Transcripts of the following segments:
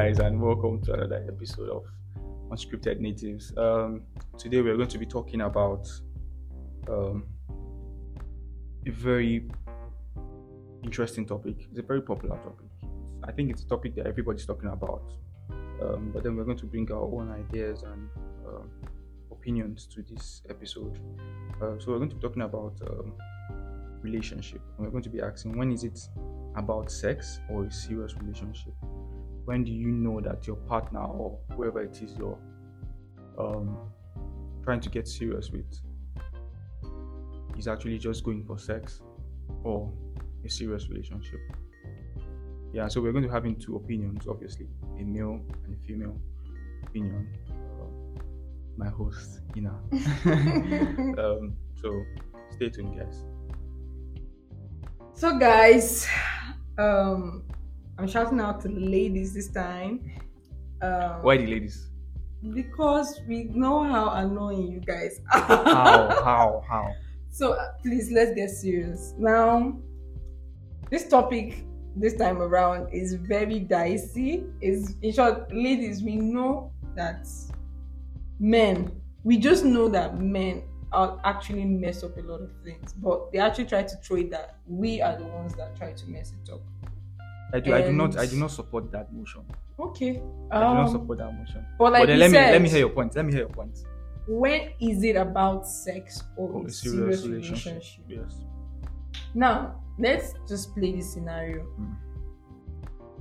guys, and welcome to another episode of Unscripted Natives. Um, today, we're going to be talking about um, a very interesting topic. It's a very popular topic. I think it's a topic that everybody's talking about. Um, but then we're going to bring our own ideas and um, opinions to this episode. Uh, so we're going to be talking about um, relationship, and we're going to be asking when is it about sex or a serious relationship? When do you know that your partner or whoever it is you're um, trying to get serious with is actually just going for sex or a serious relationship? Yeah, so we're going to have in two opinions, obviously, a male and a female opinion. Um, my host, Ina. um, so stay tuned, guys. So, guys, um, I'm shouting out to the ladies this time. Um, Why the ladies? Because we know how annoying you guys are. How? How? How? So uh, please let's get serious. Now, this topic this time around is very dicey. Is in short, ladies, we know that men, we just know that men are actually mess up a lot of things, but they actually try to throw it that we are the ones that try to mess it up. I do. And I do not. I do not support that motion. Okay. I do not um, support that motion. But like but let said, me let me hear your point. Let me hear your point. When is it about sex or, or a serious, serious relationship? relationship? Yes. Now let's just play this scenario. Mm.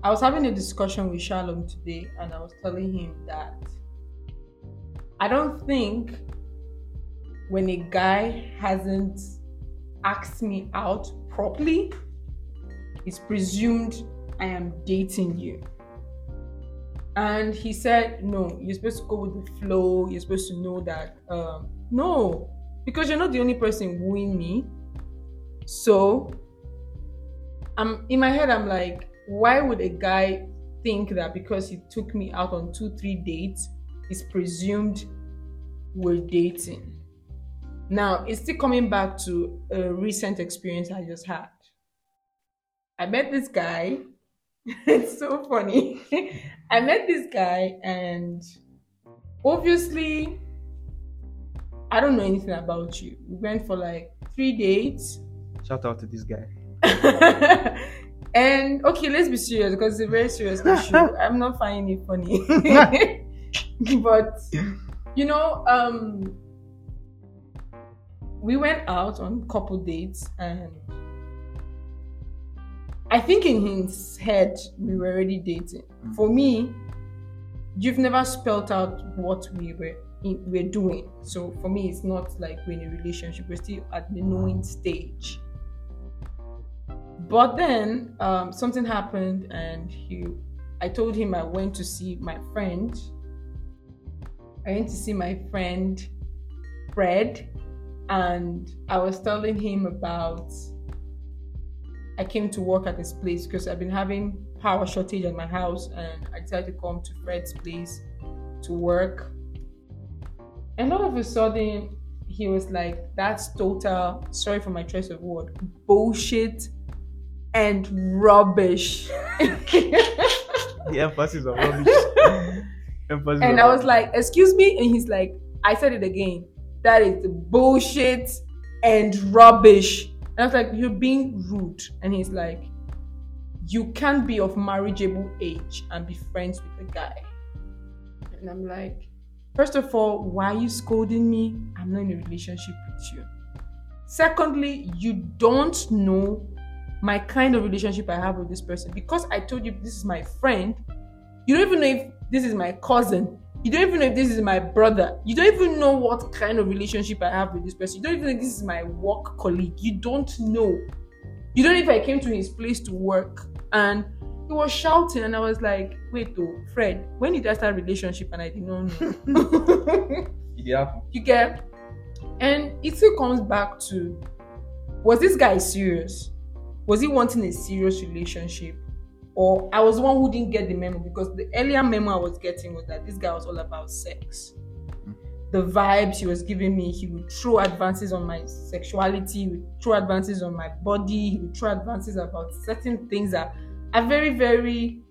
I was having a discussion with Shalom today, and I was telling him that I don't think when a guy hasn't asked me out properly, it's presumed I am dating you. And he said, No, you're supposed to go with the flow. You're supposed to know that. Um, no, because you're not the only person wooing me. So, I'm in my head, I'm like, why would a guy think that because he took me out on two, three dates, is presumed we're dating? Now, it's still coming back to a recent experience I just had. I met this guy. it's so funny. I met this guy, and obviously, I don't know anything about you. We went for like three dates. Shout out to this guy. and okay, let's be serious because it's a very serious issue. I'm not finding it funny. but you know, um we went out on couple dates and I think in his head we were already dating. Mm. For me, you've never spelt out what we were in, we're doing. So for me, it's not like we're in a relationship. We're still at the knowing stage. But then um, something happened, and he, I told him I went to see my friend. I went to see my friend Fred, and I was telling him about I came to work at this place because I've been having power shortage at my house and I decided to come to Fred's place to work. And all of a sudden, he was like, That's total, sorry for my choice of word, bullshit and rubbish. the emphasis of rubbish. emphasis and I was like, Excuse me? And he's like, I said it again. That is bullshit and rubbish. And I was like, You're being rude. And he's like, You can't be of marriageable age and be friends with a guy. And I'm like, First of all, why are you scolding me? I'm not in a relationship with you. Secondly, you don't know my kind of relationship I have with this person. Because I told you this is my friend, you don't even know if this is my cousin. You don't even know if this is my brother. You don't even know what kind of relationship I have with this person. You don't even know if this is my work colleague. You don't know. You don't know if I came to his place to work and he was shouting and I was like, wait though, Fred, when did I start relationship and I did not know? yeah. You get and it still comes back to was this guy serious? Was he wanting a serious relationship? Or I was the one who didn't get the memo because the earlier memo I was getting was that this guy was all about sex. Mm. The vibes he was giving me, he would throw advances on my sexuality, he would throw advances on my body, he would throw advances about certain things that are very, very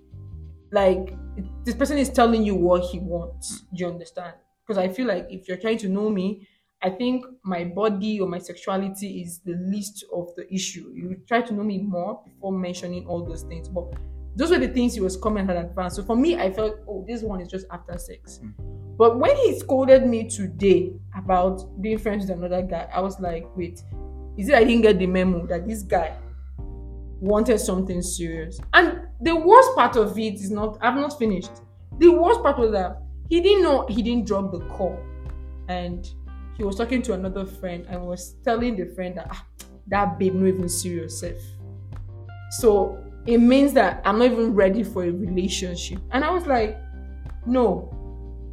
like this person is telling you what he wants. Do you understand? Because I feel like if you're trying to know me, I think my body or my sexuality is the least of the issue. You try to know me more before mentioning all those things. But those were the things he was coming at advance. So for me, I felt, oh, this one is just after sex. Mm. But when he scolded me today about being friends with another guy, I was like, wait, is it I didn't get the memo that this guy wanted something serious? And the worst part of it is not, I've not finished. The worst part was that he didn't know he didn't drop the call. And he was talking to another friend and was telling the friend that ah, that babe not even serious self. So it means that I'm not even ready for a relationship. And I was like, no,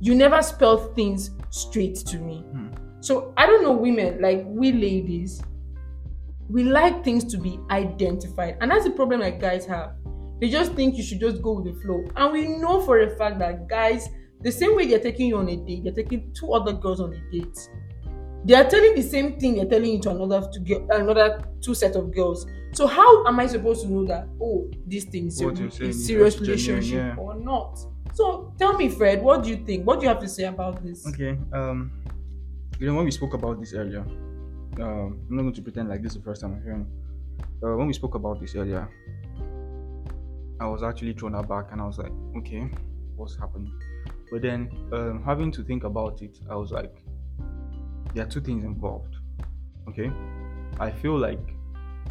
you never spell things straight to me. Hmm. So I don't know women, like we ladies, we like things to be identified. And that's the problem that guys have. They just think you should just go with the flow. And we know for a fact that guys, the same way they're taking you on a date, they're taking two other girls on a date. They are telling the same thing they're telling you to another to get another two set of girls. So how am I supposed to know that oh this thing is What a is serious genuine, relationship yeah. or not? So tell me, Fred, what do you think? What do you have to say about this? Okay. Um, you know when we spoke about this earlier, um, I'm not going to pretend like this is the first time I'm hearing. Uh, when we spoke about this earlier, I was actually thrown aback, and I was like, okay, what's happening? But then, um, having to think about it, I was like, there are two things involved. Okay, I feel like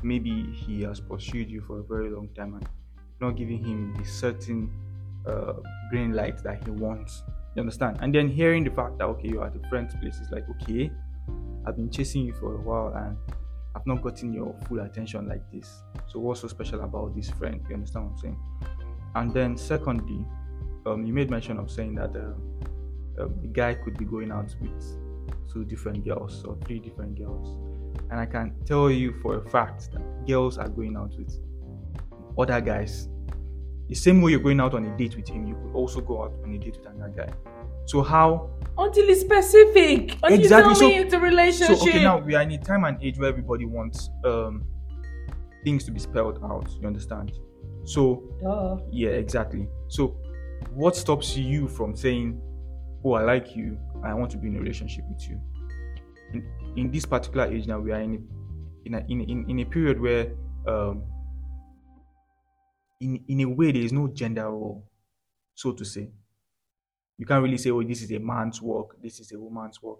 maybe he has pursued you for a very long time and not giving him the certain uh, green light that he wants. You understand? And then hearing the fact that okay, you're at a friend's place, is like okay, I've been chasing you for a while and I've not gotten your full attention like this. So what's so special about this friend? You understand what I'm saying? And then secondly, um, you made mention of saying that uh, um, the guy could be going out with two different girls or three different girls, and I can tell you for a fact that girls are going out with other guys. The same way you're going out on a date with him, you could also go out on a date with another guy. So how Until it's specific. Until Exactly, you tell so- me it's a relationship. So okay, now we are in a time and age where everybody wants um things to be spelled out. You understand? So Duh. yeah, exactly. So what stops you from saying, "Oh, I like you. I want to be in a relationship with you"? In, in this particular age now, we are in a, in, a, in, in in a period where um in in a way there is no gender role, so to say. You can't really say, "Oh, this is a man's work. This is a woman's work."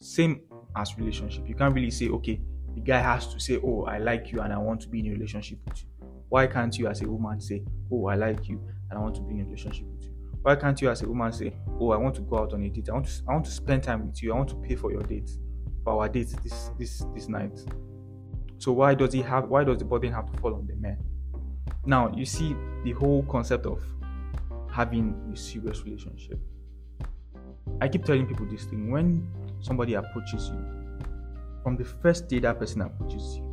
Same as relationship. You can't really say, "Okay, the guy has to say, "Oh, I like you and I want to be in a relationship with you." Why can't you, as a woman, say, "Oh, I like you and I want to be in a relationship with you"? Why can't you, as a woman, say, "Oh, I want to go out on a date. I want to, I want to spend time with you. I want to pay for your date, for our date this this this night." So why does he have? Why does the burden have to fall on the man? Now you see the whole concept of having a serious relationship. I keep telling people this thing when somebody approaches you, from the first day that person approaches you,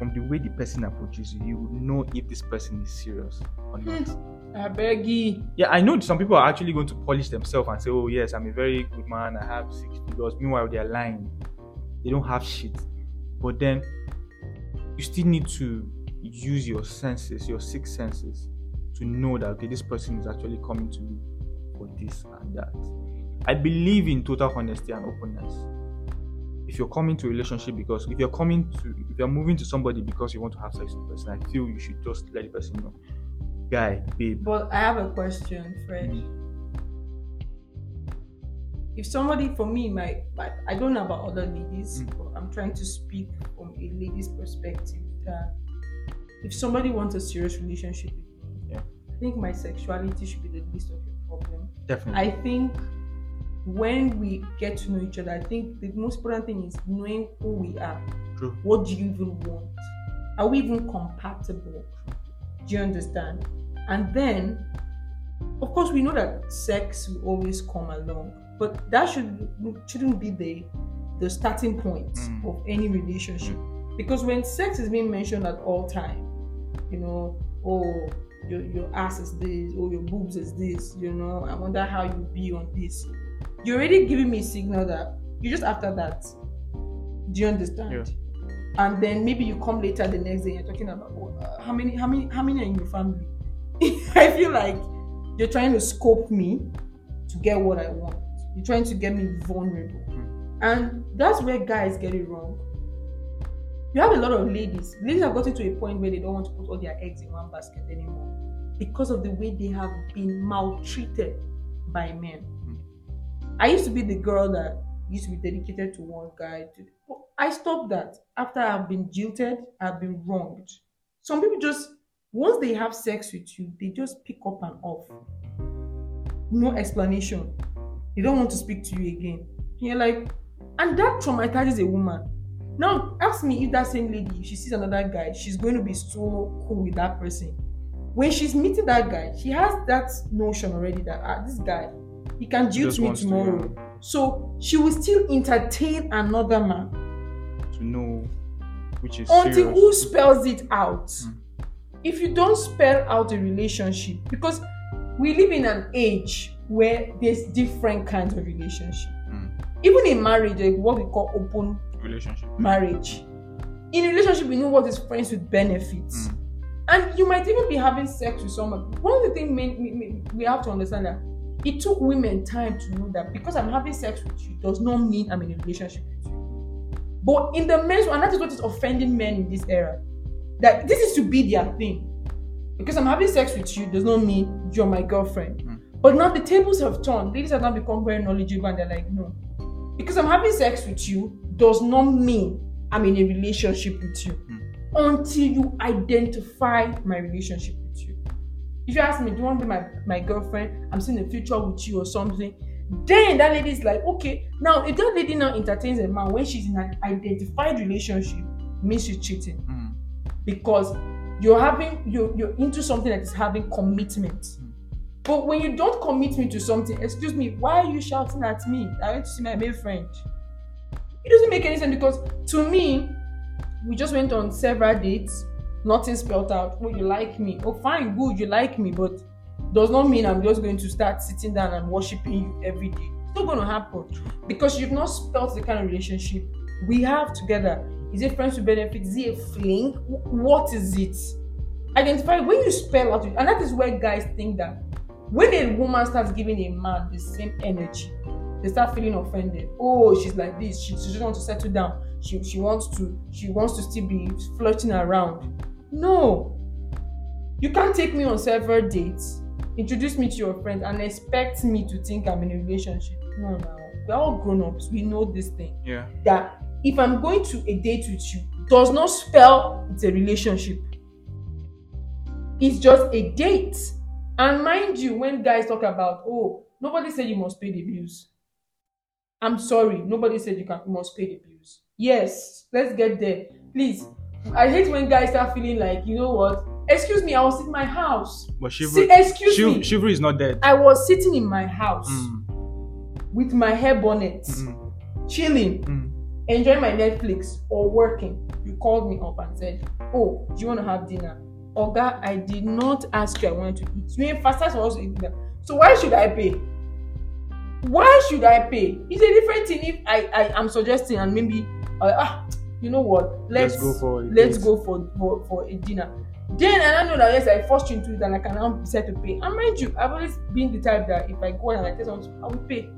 from the way the person approaches you, you know if this person is serious or not. Hmm. I beg you. Yeah, I know some people are actually going to polish themselves and say, "Oh yes, I'm a very good man. I have six figures." Meanwhile, they're lying. They don't have shit. But then, you still need to use your senses, your six senses, to know that okay, this person is actually coming to me for this and that. I believe in total honesty and openness. If you're coming to a relationship because if you're coming to if you're moving to somebody because you want to have sex with the person, I feel you should just let the person know. Guy, babe, But I have a question, Fred. Mm. If somebody, for me, my, my I don't know about other ladies, Mm. but I'm trying to speak from a lady's perspective. That if somebody wants a serious relationship with me, Yeah. I think my sexuality should be the least of your problem. definitely. I think when we get to know each other, I think the most important thing is knowing who we are. True. What do you even want? Are we even compatible? Do you understand? And then, of course, we know that sex will always come along, but that should shouldn't be the the starting point Mm. of any relationship. Because when sex is being mentioned at all time, you know, oh your your ass is this, or your boobs is this, you know, I wonder how you be on this. You're already giving me a signal that you're just after that. Do you understand? Yeah. And then maybe you come later the next day, you're talking about oh, uh, how many, how many, how many are in your family. I feel like You're trying to scope me to get what I want. You're trying to get me vulnerable. And that's where guys get it wrong. You have a lot of ladies. Ladies have gotten to a point where they don't want to put all their eggs in one basket anymore because of the way they have been maltreated by men. I used to be the girl that used to be dedicated to one guy. To, I stopped that after I've been jilted, I've been wronged. Some people just once they have sex with you, they just pick up and off. No explanation. They don't want to speak to you again. You're like, and that traumatizes a woman. Now, ask me if that same lady, if she sees another guy, she's going to be so cool with that person. When she's meeting that guy, she has that notion already that ah, this guy, he can jilt me tomorrow. To, So she will still entertain another man. To know which is until serious. who spells it out. Mm. If you don't spell out a relationship, because we live in an age where there's different kinds of relationship. Mm. Even in marriage, like what we call open relationship marriage. In relationship, we know what is friends with benefits. Mm. And you might even be having sex with someone. One of the things we have to understand that it took women time to know that because I'm having sex with you does not mean I'm in a relationship with you. But in the men's and that is what is offending men in this era. That this is to be their thing. Because I'm having sex with you does not mean you're my girlfriend. Mm. But now the tables have turned. Ladies have now become very knowledgeable and they're like, no. Because I'm having sex with you does not mean I'm in a relationship with you. Mm. Until you identify my relationship. If you ask me, do you want to be my, my girlfriend? I'm seeing a future with you or something. Then that lady is like, okay. Now, if that lady now entertains a man when she's in an identified relationship, means she's cheating. Mm. Because you're having you're, you're into something that is having commitment. Mm. But when you don't commit me to something, excuse me, why are you shouting at me? I went to see my male friend. It doesn't make any sense because to me, we just went on several dates, nothing spelled out. Oh, you like me. Oh, fine, good, you like me, but does not mean I'm just going to start sitting down and worshiping you every day. It's not going to happen because you've not spelled the kind of relationship we have together. Is it friends with benefits? Is it a fling? What is it? Identify when you spell out, and that is where guys think that when a woman starts giving a man the same energy they start feeling offended oh she's like this she, she just wants to settle down she, she wants to she wants to still be flirting around no. You can't take me on several dates introduce me to your friends and expect me to think i'm in a relationship. No no. We're all grown-ups we know this thing. Yeah. That if i'm going to a date with you does not spell it's a relationship. It's just a date. And mind you when guys talk about oh nobody said you must pay the bills. I'm sorry, nobody said you can you must pay the bills. Yes, let's get there. Please. I hate when guys start feeling like, you know what? Excuse me, I was in my house. But chivalry, See, excuse chiv- me. chivalry is not dead. I was sitting in my house Mm, with my hair bonnet, mm, chilling, mm. enjoying my Netflix or working. You called me up and said, Oh, do you want to have dinner? Oga, I did not ask you I wanted to eat. You emphasized for us to eat dinner. So why should I pay? why should i pay it's a different thing if i i am suggesting and maybe uh, ah you know what? Let's Let's go for a let's date. go for, for for a dinner. Then i know that yes i forced you into it and i can now decide to pay. And mind you i've always been the type that if i go and i tell someone i will pay.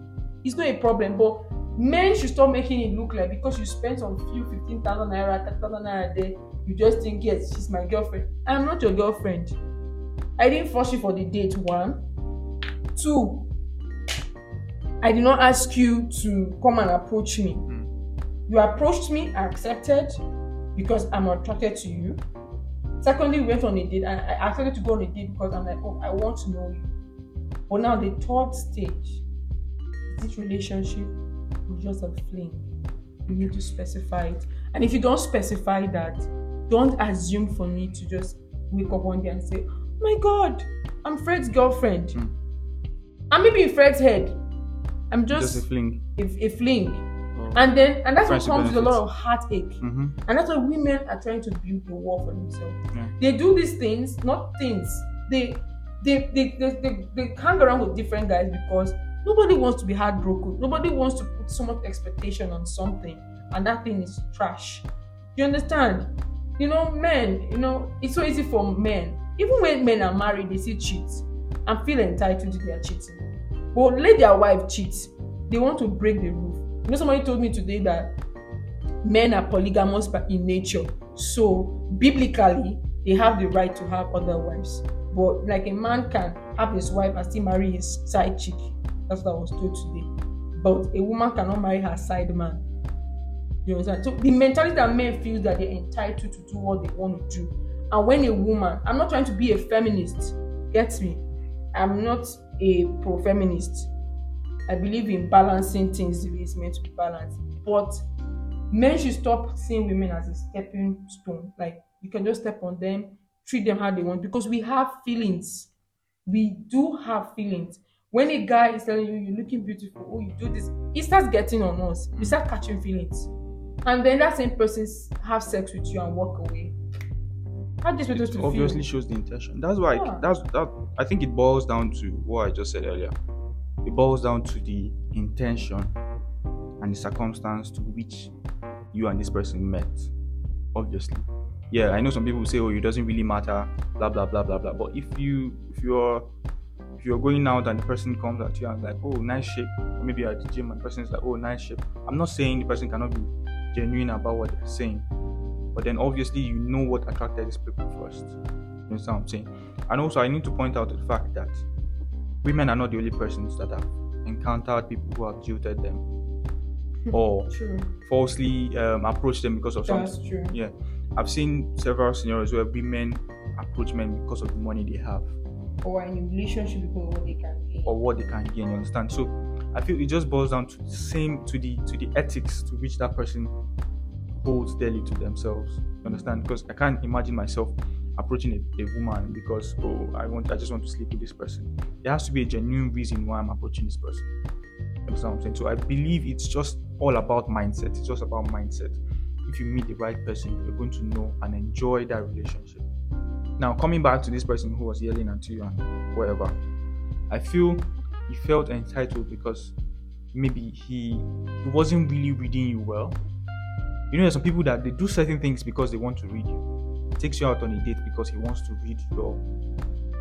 It's not a problem but men should stop making it look like because you spend some few fifteen thousand naira thirty thousand naira there you just think yes she's my girlfriend. I'm not your girlfriend. I didn't force you for the date one. Two I did not ask you to come and approach me. Mm. You approached me, I accepted because I'm attracted to you. Secondly, we went on a date and I accepted to go on a date because I'm like, oh, I want to know you. But now the third stage, this relationship is just a fling. You need to specify it. And if you don't specify that, don't assume for me to just wake up one day and say, oh my God, I'm Fred's girlfriend. Mm. Maybe in Fred's head, I'm Just just a fling. a, a fling. And then and that's what comes with a lot of heartache. Mm-hmm. And that's why women are trying to build the wall for themselves. Yeah. They do these things, not things. They they they, they, they, they hang around with different guys because nobody wants to be heartbroken. Nobody wants to put so much expectation on something, and that thing is trash. You understand? You know, men, you know, it's so easy for men. Even when men are married, they see cheats. and feel entitled to their cheating. But let their wife cheat, they want to break the roof. You know, somebody told me today that men are polygamous in nature. So biblically, they have the right to have other wives. But like a man can have his wife and still marry his side chick. That's what I was told today. But a woman cannot marry her side man. You understand? So the mentality that men feel that they're entitled to do what they want to do. And when a woman, I'm not trying to be a feminist, get me. I'm not a pro-feminist. I believe in balancing things the way it's meant to be balanced. But men should stop seeing women as a stepping stone. Like you can just step on them, treat them how they want because we have feelings. We do have feelings. When a guy is telling you you're looking beautiful, oh you do this, he starts getting on us. We start catching feelings. And then that same person have sex with you and walk away. How this obviously feel? shows the intention. That's why Yeah. that's that I think it boils down to what I just said earlier. It boils down to the intention and the circumstance to which you and this person met. Obviously. Yeah, I know some people say, Oh, it doesn't really matter, blah blah blah blah blah. But if you if you're if you're going out and the person comes at you and like, oh, nice shape, or maybe at the gym and the person is like, oh, nice shape. I'm not saying the person cannot be genuine about what they're saying, but then obviously you know what attracted these people first. You understand what I'm saying? And also, I need to point out the fact that women are not the only persons that have encountered people who have jilted them or True. falsely um, approached them because of something. True. Yeah, I've seen several scenarios where women approach men because of the money they have Or in a relationship because what they can gain. or what they can gain. You understand? So I feel it just boils down to the same to the to the ethics to which that person holds dearly to themselves. You understand? Because I can't imagine myself approaching a, a woman because oh I want I just want to sleep with this person. There has to be a genuine reason why I'm approaching this person. You what I'm saying? So I believe it's just all about mindset. It's just about mindset. If you meet the right person, you're going to know and enjoy that relationship. Now coming back to this person who was yelling at you and whatever, I feel he felt entitled because maybe he he wasn't really reading you well. You know, there's some people that they do certain things because they want to read you. Takes you out on a date because he wants to read your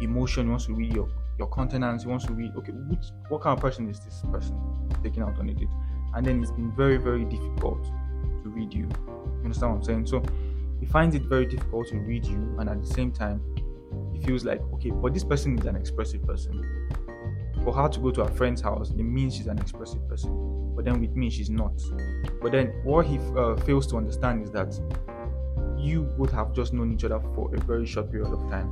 emotion, he wants to read your your countenance, he wants to read okay, which, what kind of person is this person taking out on a date? And then it's been very, very difficult to read you. You understand what I'm saying? So he finds it very difficult to read you, and at the same time, he feels like okay, but this person is an expressive person for her to go to her friend's house, it means she's an expressive person. But then with me, she's not. But then what he uh, fails to understand is that you would have just known each other for a very short period of time.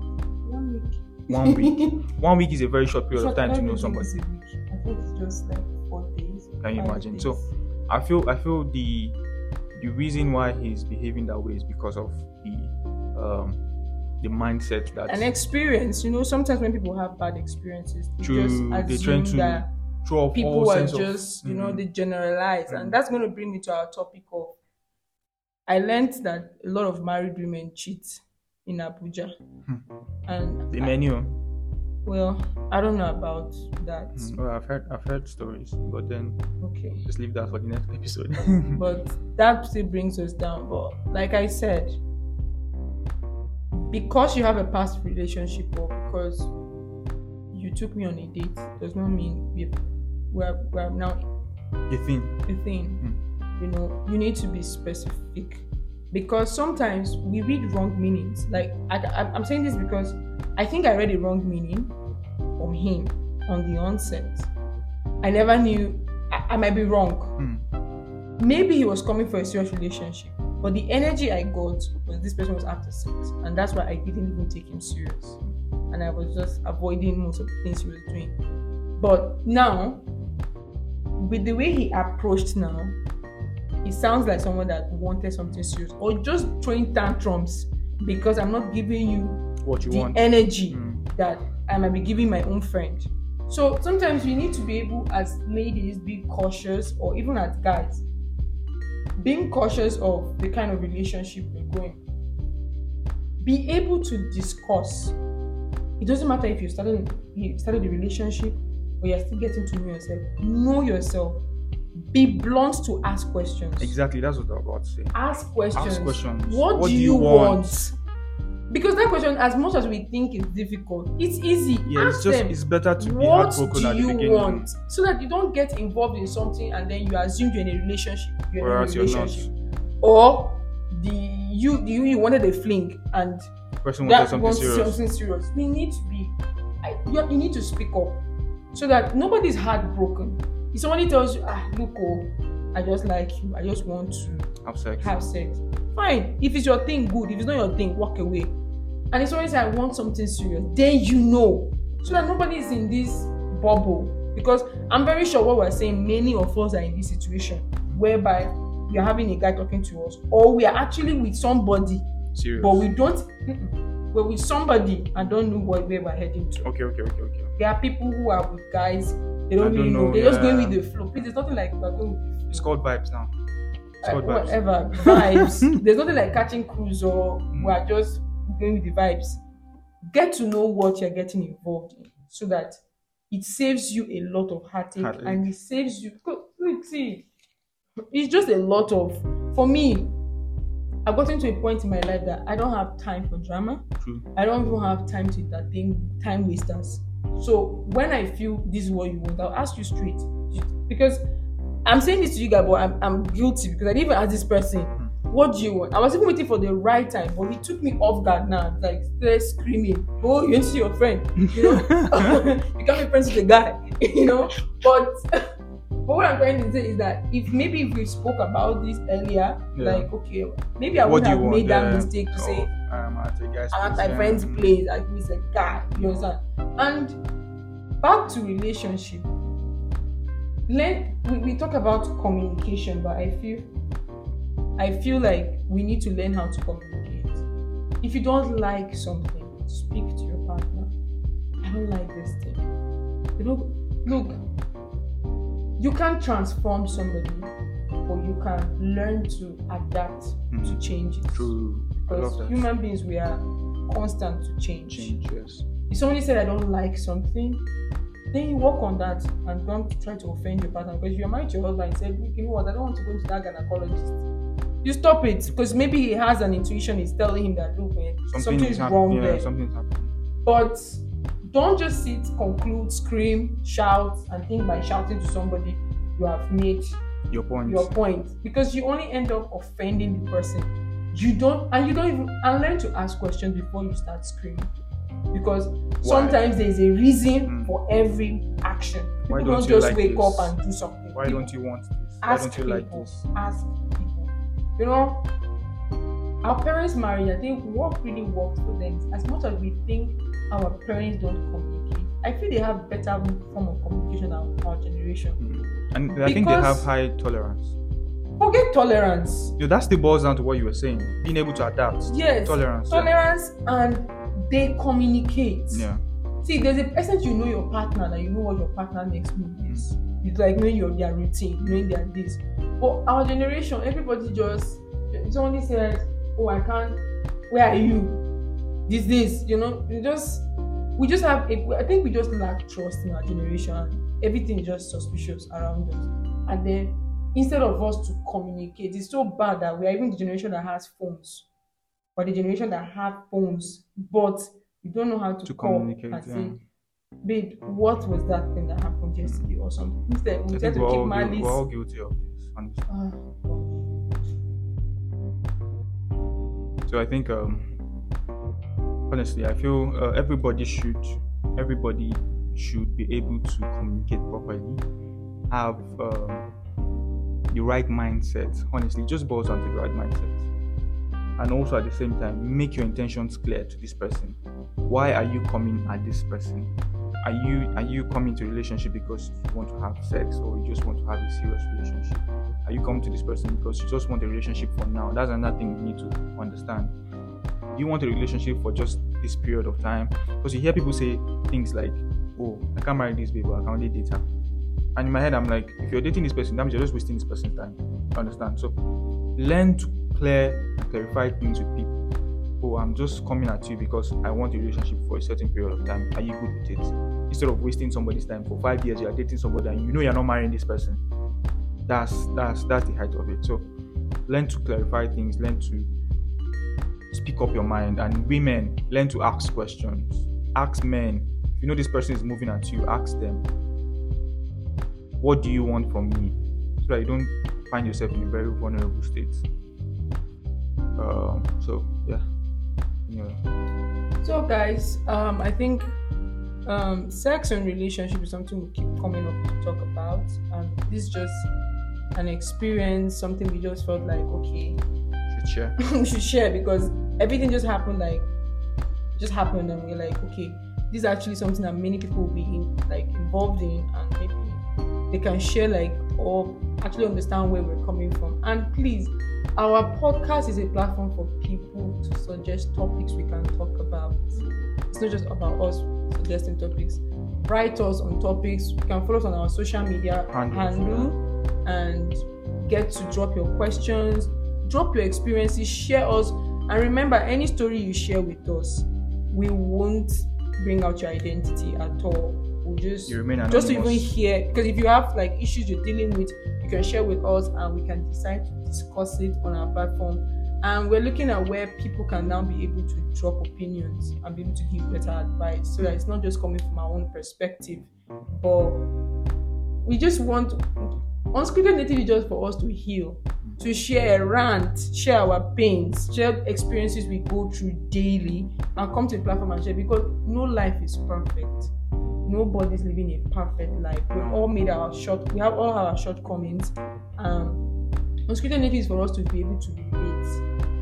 One week. One week. One week is a very short period So of time to know somebody. it's a week. I think it's just like four days. Can you imagine? days. So I feel I feel the the reason why he's behaving that way is because of the um the mindset that an experience, you know, sometimes when people have bad experiences, they True, just they assume try to that throw people all are sense of- just, you know, Mhm. they generalize. Mhm. And that's going to bring me to our topic of I learned that a lot of married women cheat in Abuja. Hmm. And the I- menu. well, I don't know about that. Mm, Well, I've heard I've heard stories, but then Okay. just leave that for the next episode. but that still brings us down. But like I said, because you have a past relationship or because you took me on a date does not mean we've, we're, we're now you think? a thing. You know, you need to be specific because sometimes we read wrong meanings. Like I, I'm saying this because I think I read a wrong meaning from him on the onset. I never knew. I, I might be wrong Hmm. maybe he was coming for a serious relationship but the energy i got was this person was after sex and that's why i didn't even take him serious and i was just avoiding most of the things he was doing but now with the way he approached now it sounds like someone that wanted something serious or just throwing tantrums because i'm not giving you What you the want? energy Mm. that I might be giving my own friend. So sometimes we need to be able, as ladies, be cautious, or even as guys, being cautious of the kind of relationship we're going. Be able to discuss. It doesn't matter if you started you started a relationship or you're still getting to know yourself. Know yourself. Be blunt to ask questions. Exactly, that's what I was about to say. Ask questions. Ask questions. What, do, you want? because that question, as much as we think is difficult, it's easy. Yeah, Ask it's just them, it's better to be what heartbroken do at the you beginning. want? So that you don't get involved in something and then you assume you're in a relationship. You're Whereas in a you're not. relationship. Or the you the you wanted a fling and The person wanted something wants serious. something serious. We need to be I, you, you need to speak up so that nobody's heartbroken. If somebody tells you, ah, look, oh, I just like you, I just want to Have sex. have sex. Fine. If it's your thing, good. If it's not your thing, walk away. And if somebody say I want something serious, then you know. So that nobody is in this bubble. Because I'm very sure what we're saying, many of us are in this situation whereby we are having a guy talking to us, or we are actually with somebody, Serious. but we don't we're with somebody and don't know what where we're heading to. Okay, okay, okay, okay. There are people who are with guys, they don't I really don't know, know, they're just going with the flow. Please, it's nothing like we're going with the flow. It's called vibes now. It's called vibes. whatever vibes. There's nothing like catching cruise or Mm. we're just going with the vibes. Get to know what you're getting involved in so that it saves you a lot of heartache, Heartache. and it saves you. Look, see, it's just a lot of. For me, I've gotten to a point in my life that I don't have time for drama. True. I don't even have time to entertain time wasters. So when I feel this is what you want, I'll ask you straight. Because I'm saying this to you guys, but I'm, I'm guilty because I didn't even ask this person, hmm. what do you want? I was even waiting for the right time, but he took me off guard now. Like started screaming, Oh, you want to see your friend? You know? you can't be friends with a guy, you know? But but what I'm trying to say is that if maybe if we spoke about this earlier, Yeah. like okay, maybe I What would do you have want? made that Yeah. mistake to Oh, say I'm at a guy's I'm at my friend's place. I miss a guy. You understand? And back to relationship. Learn. We, we talk about communication, but I feel, I feel like we need to learn how to communicate. If you don't like something, speak to your partner. I don't like this thing. Know, look. You can't transform somebody, but you can learn to adapt Mm. to changes True. Because human beings we are constant to change. Change, yes. If somebody said I don't like something, then you work on that and don't try to offend your partner. Because if you're married to your husband and said, "Look, you know what, I don't want to go to that gynecologist. You stop it because maybe he has an intuition, he's telling him that look, man, something, is hap- wrong yeah, there. Something's happening. But don't just sit, conclude, scream, shout, and think by shouting to somebody you have made Your point. your point because you only end up offending the person you don't and you don't even and learn to ask questions before you start screaming because sometimes there is a reason Mm. for every action people Why don't, don't you just like wake this? up and do something Why don't you want this? Why ask don't you like people. this? ask people you know our parents marriage i think what really worked for them as much as we think our parents don't communicate i feel they have better form of communication than our generation Mm. And I think they have high tolerance. forget tolerance Yo, that still boils down to what you were saying. Being able to adapt. yes Tolerance. yeah. tolerance and they communicate. Yeah. See, there's a essence you know your partner that you know what your partner next move mm. is. It's like knowing your their routine, knowing their this. But our generation, everybody just somebody said, Oh, I can't where are you? This this, you know, you just we just have a, I think we just lack trust in our generation everything is just suspicious around us. And then instead of us to communicate, it's so bad that we are even the generation that has phones or the generation that have phones, but you don't know how to, To call communicate, and yeah. say, babe, what was that thing that happened yesterday or something? Instead, we try to keep malice. we're all guilty of this. Ah, So I think, um, honestly, I feel uh, everybody should, everybody should be able to communicate properly, have um, the right mindset. Honestly, it just boils down to the right mindset, and also at the same time, make your intentions clear to this person. Why are you coming at this person? Are you are you coming to a relationship because you want to have sex or you just want to have a serious relationship? Are you coming to this person because you just want a relationship for now? That's another thing you need to understand. You want a relationship for just this period of time because you hear people say things like, "Oh, I can't marry this baby, I can only date her." And in my head, I'm like, if you're dating this person, that means you're just wasting this person's time. You understand? So learn to clear clarify things with people. Oh, I'm just coming at you because I want a relationship for a certain period of time. Are you good with it? Instead of wasting somebody's time for five years, you're dating somebody and you know you're not marrying this person. That's that's that's the height of it. So learn to clarify things, learn to speak up your mind. And women, learn to ask questions. Ask men. If you know this person is moving at you, ask them, What do you want from me? So that you don't find yourself in a very vulnerable state. Um, so, yeah. Anyway. So, guys, um, I think um, sex and relationship is something we keep coming up to talk about. And this is just an experience, something we just felt like, okay, Should share. we should share because everything just happened like just happened and we're like okay this is actually something that many people will be in, like involved in and maybe they can share like or actually understand where we're coming from and please our podcast is a platform for people to suggest topics we can talk about. It's not just about us suggesting topics. Write us on topics. You can follow us on our social media handle and get to drop your questions drop your experiences share us. And remember any story you share with us we won't bring out your identity at all we'll just You remain just to even anonymous. hear because if you have like issues you're dealing with you can share with us and we can decide to discuss it on our platform. And we're looking at where people can now be able to drop opinions and be able to give better advice. So that it's not just coming from our own perspective but we just want unscripted native is just for us to heal to share a rant share our pains share experiences we go through daily and come to the platform and share because no life is perfect nobody's living a perfect life we all made our short we have all our shortcomings um unscripted is for us to be able to relate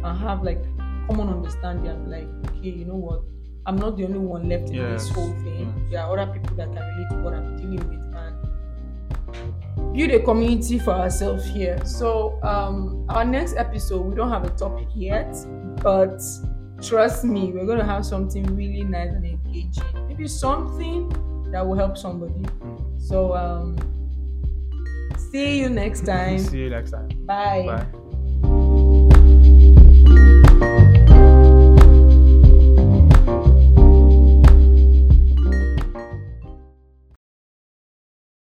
and have like common understanding and like okay you know what i'm not the only one left in this whole thing yes. there are other people that can relate to what i'm dealing with and build a community for ourselves here. So um our next episode we don't have a topic yet, but trust me, we're gonna have something really nice and engaging. Maybe something that will help somebody. So um see you next time. See you next time. Bye. Bye.